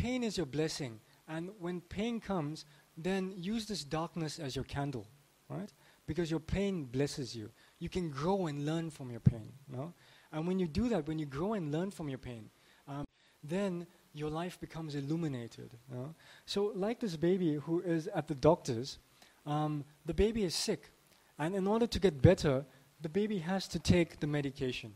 pain is your blessing. And when pain comes, then use this darkness as your candle, right? Because your pain blesses you. You can grow and learn from your pain, no? And when you do that, when you grow and learn from your pain, um, then your life becomes illuminated. No? So, like this baby who is at the doctor's, um, the baby is sick. And in order to get better, the baby has to take the medication.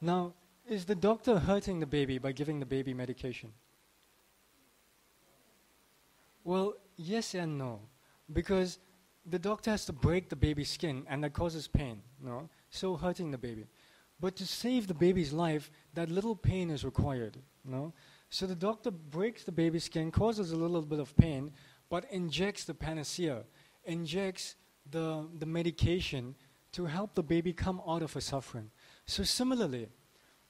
Now, is the doctor hurting the baby by giving the baby medication? Well, yes and no. Because the doctor has to break the baby's skin, and that causes pain, no? So hurting the baby. But to save the baby's life, that little pain is required, no? So the doctor breaks the baby's skin, causes a little bit of pain, but injects the panacea, injects the, the medication to help the baby come out of her suffering. So similarly,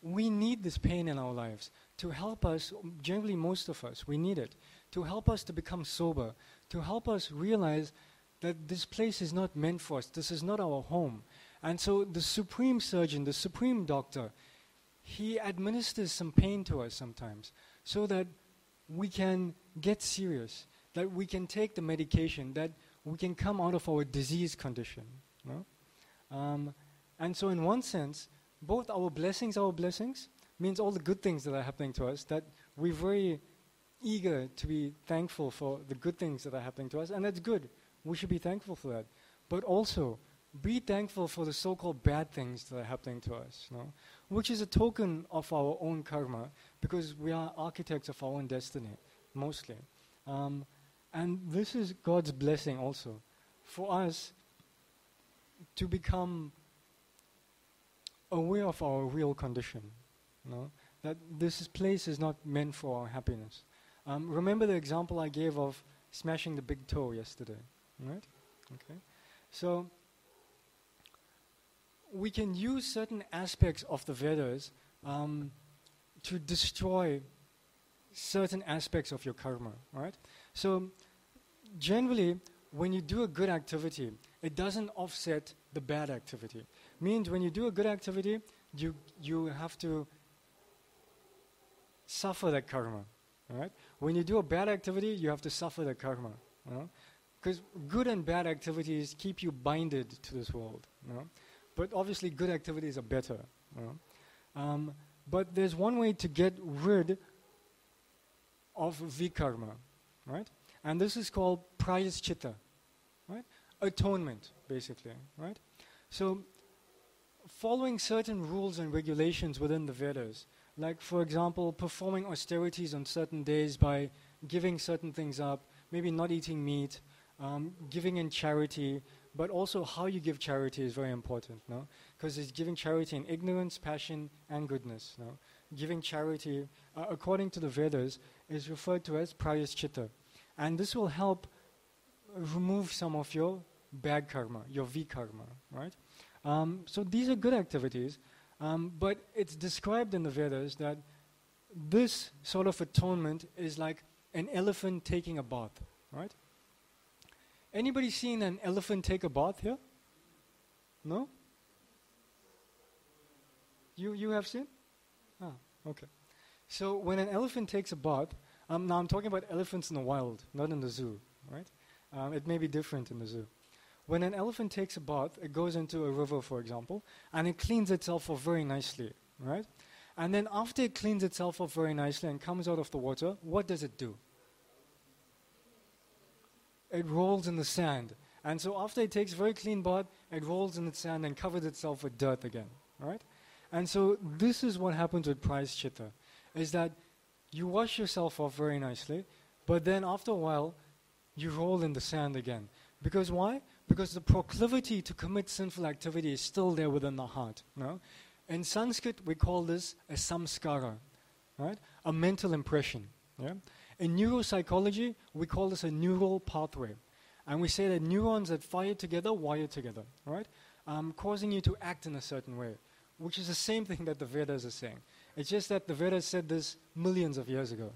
we need this pain in our lives to help us, generally most of us, we need it, to help us to become sober, to help us realize that this place is not meant for us, this is not our home. And so the supreme surgeon, the supreme doctor, he administers some pain to us sometimes so that we can get serious, that we can take the medication, that we can come out of our disease condition. No? Um, and so, in one sense, both our blessings, our blessings, means all the good things that are happening to us, that we're very eager to be thankful for the good things that are happening to us, and that's good. We should be thankful for that. But also, be thankful for the so called bad things that are happening to us, no? which is a token of our own karma, because we are architects of our own destiny, mostly. Um, and this is God's blessing also for us to become aware of our real condition. No? That this place is not meant for our happiness. Um, remember the example I gave of smashing the big toe yesterday, right? Okay. So we can use certain aspects of the Vedas um, to destroy certain aspects of your karma, right? So generally, when you do a good activity, it doesn't offset the bad activity. Means when you do a good activity, you you have to suffer that karma, right? When you do a bad activity, you have to suffer the karma, because good and bad activities keep you binded to this world. You know? But obviously, good activities are better. You know? um, but there's one way to get rid of vikarma, right? And this is called prayaschita, right? Atonement, basically, right? So, following certain rules and regulations within the Vedas, like, for example, performing austerities on certain days by giving certain things up, maybe not eating meat, um, giving in charity, but also how you give charity is very important, no? Because it's giving charity in ignorance, passion, and goodness, no? Giving charity, uh, according to the Vedas, is referred to as prayaschita. And this will help remove some of your bad karma, your vikarma, right? Um, so these are good activities, um, but it's described in the Vedas that this sort of atonement is like an elephant taking a bath, right? Anybody seen an elephant take a bath here? No? You, you have seen? Ah, okay. So when an elephant takes a bath, um, now I'm talking about elephants in the wild, not in the zoo, right? Um, it may be different in the zoo. When an elephant takes a bath, it goes into a river, for example, and it cleans itself off very nicely, right? And then after it cleans itself off very nicely and comes out of the water, what does it do? It rolls in the sand. And so after it takes a very clean bath, it rolls in the sand and covers itself with dirt again, right? And so this is what happens with prayaschita, is that you wash yourself off very nicely, but then after a while, you roll in the sand again. Because why? Because the proclivity to commit sinful activity is still there within the heart. No? In Sanskrit, we call this a samskara, right? A mental impression. Yeah? In neuropsychology, we call this a neural pathway. And we say that neurons that fire together wire together, right? Um, causing you to act in a certain way, which is the same thing that the Vedas are saying. It's just that the Vedas said this millions of years ago.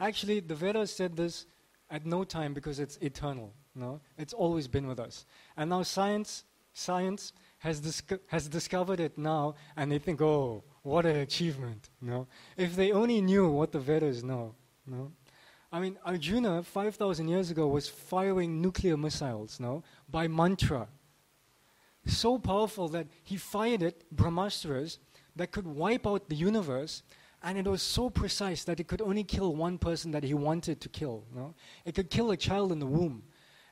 Actually, the Vedas said this at no time because it's eternal. No, it's always been with us. And now science, science has, disco- has discovered it now, and they think, oh, what an achievement. No, if they only knew what the Vedas know, No? I mean, Arjuna, 5,000 years ago, was firing nuclear missiles, no? By mantra. So powerful that he fired it, Brahmastras, that could wipe out the universe, and it was so precise that it could only kill one person that he wanted to kill, no? It could kill a child in the womb.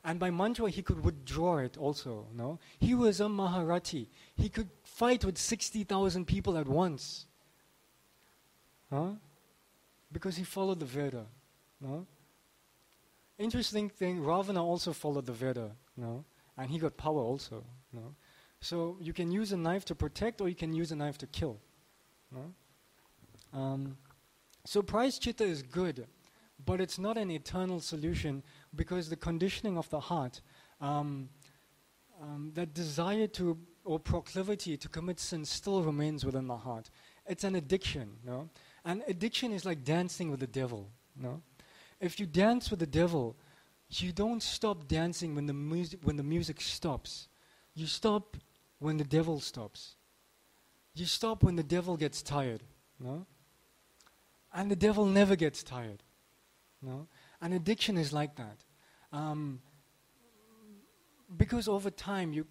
And by mantra, he could withdraw it also, no? He was a Maharathi. He could fight with 60,000 people at once. Huh? Because he followed the Veda. No? Interesting thing, Ravana also followed the Veda, no? And he got power also, no? So you can use a knife to protect or you can use a knife to kill. No? Um, so prayaschitta is good, but it's not an eternal solution because the conditioning of the heart, um, um, that desire to or proclivity to commit sin still remains within the heart. It's an addiction, no? And addiction is like dancing with the devil, no? If you dance with the devil, you don't stop dancing when the music when the music stops. You stop when the devil stops. You stop when the devil gets tired, no? And the devil never gets tired, And addiction is like that, um, because over time you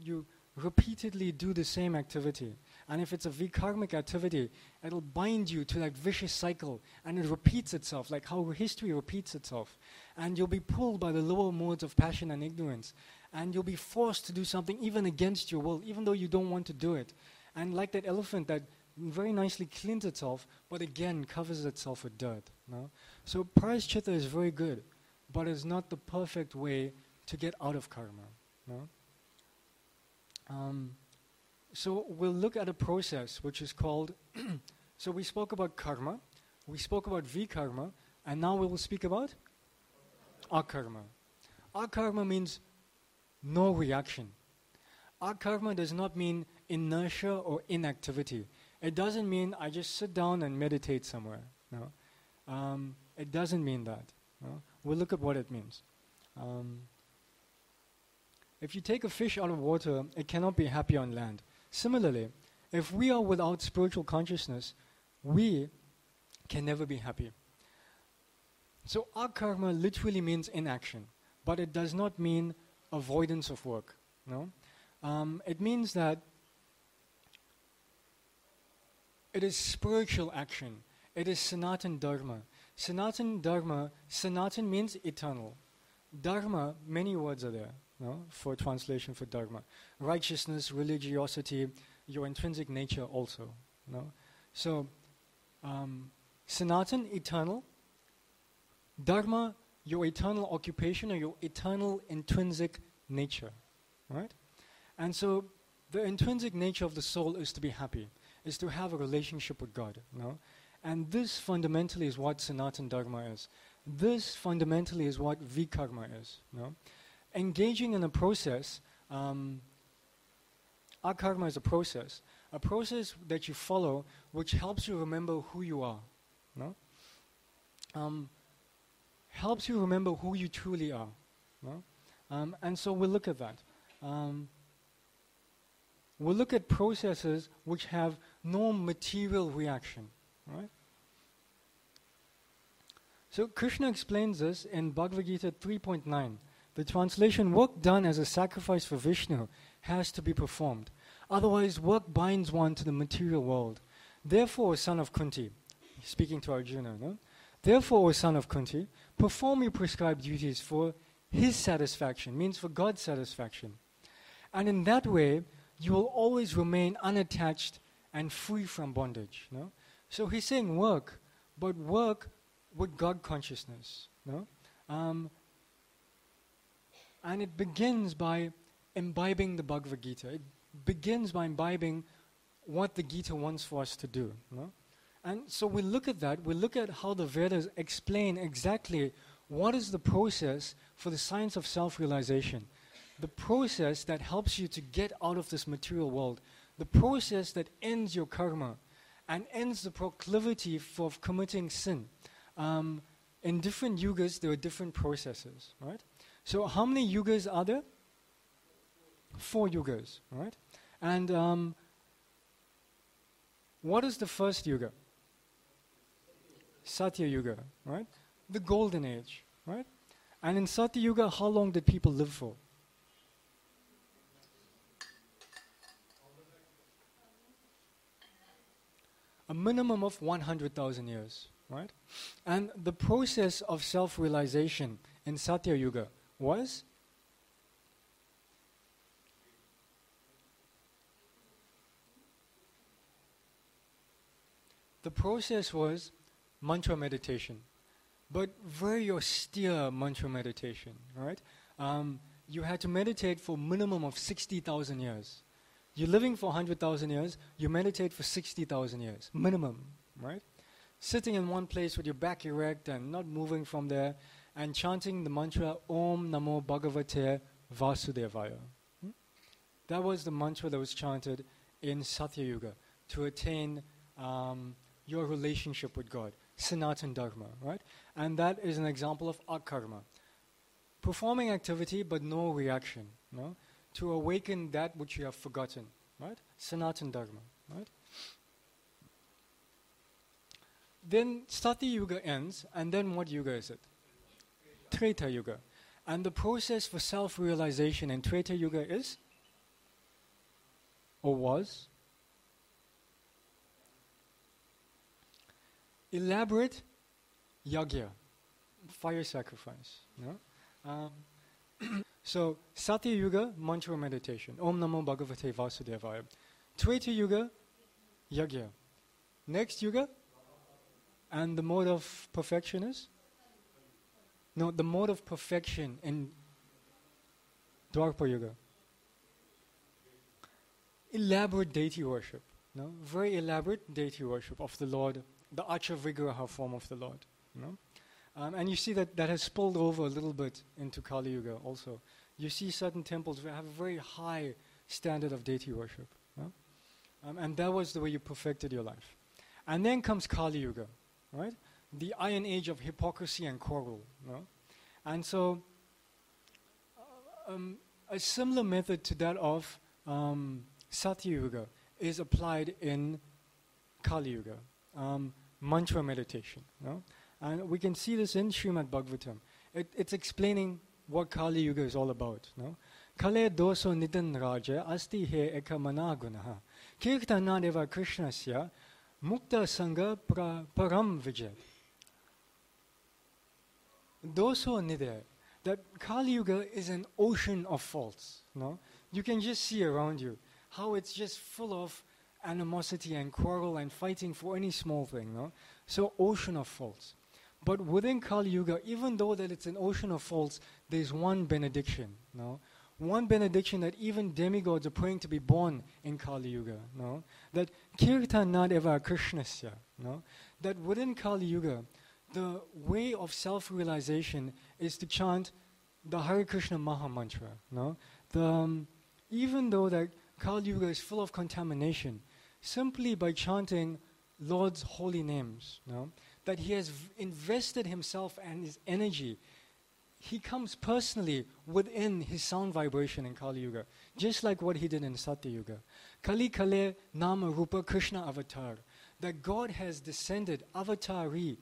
you repeatedly do the same activity. And if it's a vikarmic activity, it'll bind you to that vicious cycle and it repeats itself, like how history repeats itself. And you'll be pulled by the lower modes of passion and ignorance. And you'll be forced to do something even against your will, even though you don't want to do it. And like that elephant that very nicely cleans itself, but again covers itself with dirt. No? So prayaschitta is very good, but it's not the perfect way to get out of karma. No? Um, so we'll look at a process which is called. so we spoke about karma, we spoke about vikarma, and now we will speak about akarma. Akarma means no reaction. Akarma does not mean inertia or inactivity. It doesn't mean I just sit down and meditate somewhere. No, um, it doesn't mean that. No? We'll look at what it means. Um, if you take a fish out of water, it cannot be happy on land. Similarly, if we are without spiritual consciousness, we can never be happy. So akarma literally means inaction, but it does not mean avoidance of work. No, um, it means that it is spiritual action. It is sanatan dharma. Sanatan dharma. Sanatan means eternal. Dharma. Many words are there no, for translation for dharma. Righteousness, religiosity, your intrinsic nature also. No? So, um, Sanatan, eternal. Dharma, your eternal occupation or your eternal intrinsic nature. Right? And so, the intrinsic nature of the soul is to be happy, is to have a relationship with God. No? And this fundamentally is what Sanatan Dharma is. This fundamentally is what Vikarma is. No? engaging in a process, um, akarma is a process, a process that you follow which helps you remember who you are. No? Um, helps you remember who you truly are. No? Um, and so we'll look at that. Um, we'll look at processes which have no material reaction. Right? So Krishna explains this in Bhagavad Gita 3.9. The translation work done as a sacrifice for Vishnu has to be performed. Otherwise, work binds one to the material world. Therefore, son of Kunti, speaking to Arjuna, no? Therefore, O son of Kunti, perform your prescribed duties for his satisfaction, means for God's satisfaction. And in that way, you will always remain unattached and free from bondage. No? So he's saying work, but work with God consciousness. No? Um, and it begins by imbibing the Bhagavad Gita. It begins by imbibing what the Gita wants for us to do. No? And so we look at that, we look at how the Vedas explain exactly what is the process for the science of self realization. The process that helps you to get out of this material world. The process that ends your karma and ends the proclivity for committing sin. Um, in different yugas, there are different processes, right? So how many yugas are there? Four yugas, right? And um, what is the first yuga? Satya Yuga, right? The golden age, right? And in Satya Yuga, how long did people live for? A minimum of 100,000 years, right? And the process of self realization in Satya Yuga was the process was mantra meditation, but very austere mantra meditation, right? Um, you had to meditate for minimum of 60,000 years. You're living for 100,000 years, you meditate for 60,000 years, minimum, right? Sitting in one place with your back erect and not moving from there, and chanting the mantra Om Namo Bhagavate Vasudevaya. Hmm? That was the mantra that was chanted in Satya Yuga to attain um, your relationship with God, Sanatan Dharma, right? And that is an example of akarma. Performing activity but no reaction, no? To awaken that which you have forgotten, right? Sanatan Dharma, right? Then Satya Yuga ends, and then what Yuga is it? Treta Yuga. And the process for self realization in Treta Yuga is? Or was? elaborate yagya, fire sacrifice. No? Um, so, Satya Yuga, mantra meditation. Om Namo Bhagavate Vasudevaya. Treta Yuga, yagya. Next Yuga, and the mode of perfection is? No, the mode of perfection in Dwapara Yuga. Elaborate deity worship. No? Very elaborate deity worship of the Lord the Archa Vigraha form of the Lord. Know? Um, and you see that that has spilled over a little bit into Kali Yuga also. You see certain temples that have a very high standard of deity worship. Um, and that was the way you perfected your life. And then comes Kali Yuga, right? The iron age of hypocrisy and quarrel. And so, um, a similar method to that of um, Satya Yuga is applied in Kali Yuga. Um, mantra meditation. And we can see this in Srimad Bhagavatam. It, it's explaining what Kali Yuga is all about. No? Kale doso nidan raja asti he eka managunaha. Kirtanadeva Krishnasya mukta sangha pra, param vijay. Doso nide. That Kali Yuga is an ocean of faults. No? You can just see around you how it's just full of animosity and quarrel and fighting for any small thing. No? So ocean of faults. But within Kali Yuga, even though that it's an ocean of faults, there's one benediction. No? One benediction that even demigods are praying to be born in Kali Yuga. No? That kirtan not eva krishnasya. No? That within Kali Yuga, the way of self-realization is to chant the Hare Krishna Maha Mantra. No? The, um, even though that Kali Yuga is full of contamination, simply by chanting Lord's holy names, no? That he has invested himself and his energy. He comes personally within his sound vibration in Kali Yuga, just like what he did in Satya Yuga. Kali Kale Nama Rupa Krishna Avatar, that God has descended, avatari,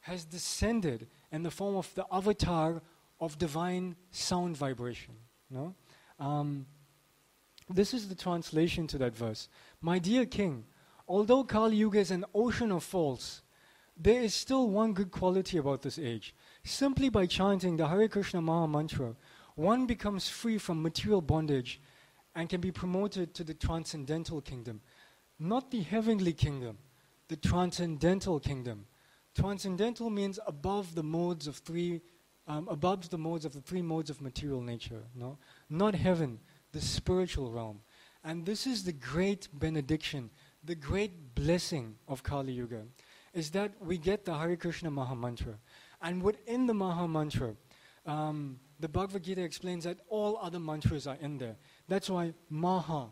has descended in the form of the avatar of divine sound vibration. No? Um, this is the translation to that verse. My dear king, although Kali Yuga is an ocean of faults, there is still one good quality about this age. Simply by chanting the Hare Krishna Maha Mantra, one becomes free from material bondage and can be promoted to the transcendental kingdom. Not the heavenly kingdom, the transcendental kingdom. Transcendental means above the modes of three, um, above the modes of the three modes of material nature. No, not heaven, the spiritual realm. And this is the great benediction, the great blessing of Kali Yuga, is that we get the Hare Krishna Maha Mantra. And within the Maha Mantra, um, the Bhagavad Gita explains that all other mantras are in there. That's why Maha,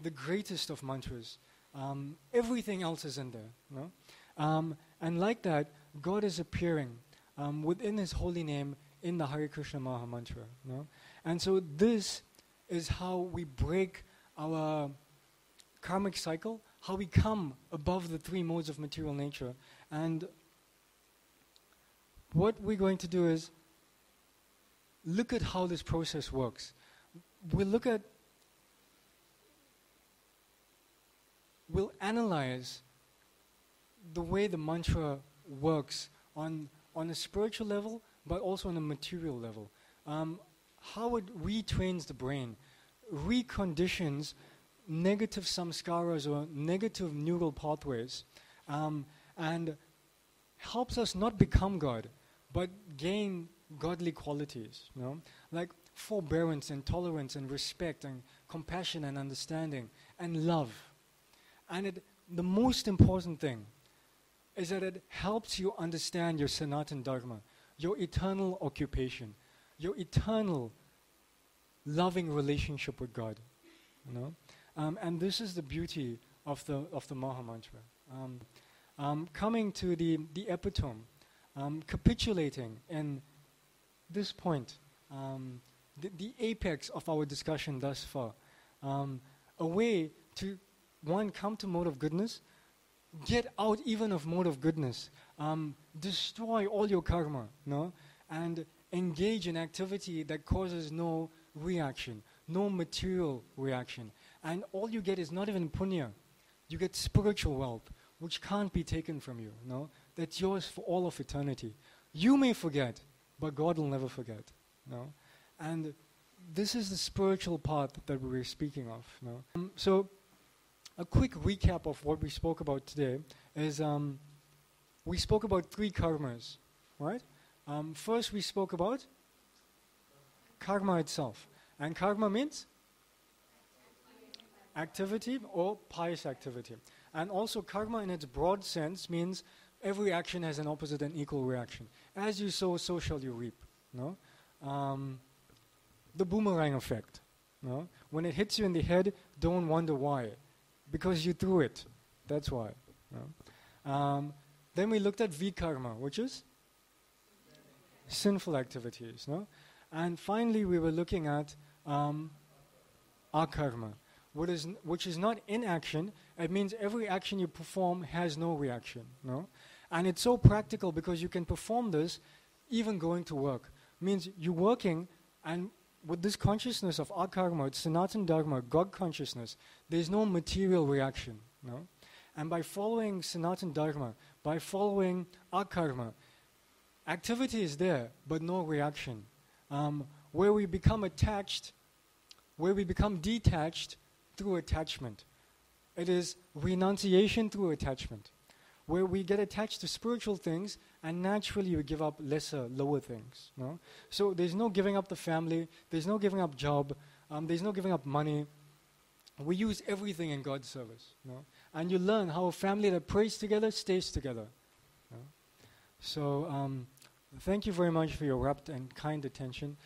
the greatest of mantras, um, everything else is in there. No? Um, and like that, God is appearing um, within His holy name in the Hare Krishna Maha Mantra. No? And so this is how we break our karmic cycle, how we come above the three modes of material nature and what we're going to do is look at how this process works. We'll look at, we'll analyze the way the mantra works on, on a spiritual level, but also on a material level. Um, how it retrains the brain, reconditions negative samskaras or negative neural pathways, um, and helps us not become God, but gain godly qualities. You know? Like forbearance and tolerance and respect and compassion and understanding and love. And it, the most important thing is that it helps you understand your Sanatan Dharma, your eternal occupation, your eternal loving relationship with God. You know? Um, and this is the beauty of the, of the Maha Mantra. Um, um, coming to the, the epitome, um, capitulating in this point, um, the, the, apex of our discussion thus far, a way to, one, come to mode of goodness, get out even of mode of goodness, destroy all your karma, no? and engage in activity that causes no reaction, no material reaction. And all you get is not even punya, you get spiritual wealth, which can't be taken from you. No? That's yours for all of eternity. You may forget, but God will never forget. No? And this is the spiritual part that we were speaking of. No? Um, so, a quick recap of what we spoke about today is um, we spoke about three karmas, right? Um, first, we spoke about karma itself. And karma means activity or pious activity. And also, karma in its broad sense means every action has an opposite and equal reaction. As you sow, so shall you reap. No? Um, the boomerang effect. No? When it hits you in the head, don't wonder why. Because you threw it. That's why. No? Um, then we looked at vikarma, which is sinful activities. No? And finally, we were looking at um, akarma, what is, which is not inaction. It means every action you perform has no reaction. No? And it's so practical because you can perform this even going to work. Means you're working and with this consciousness of akarma, it's Sanatan Dharma, God consciousness, there's no material reaction. No? And by following Sanatan Dharma, by following akarma, activity is there, but no reaction. Um, where we become attached, where we become detached through attachment. It is renunciation through attachment, where we get attached to spiritual things and naturally we give up lesser, lower things. No? So there's no giving up the family, there's no giving up job, um, there's no giving up money. We use everything in God's service. No? And you learn how a family that prays together stays together. No? So um, thank you very much for your rapt and kind attention.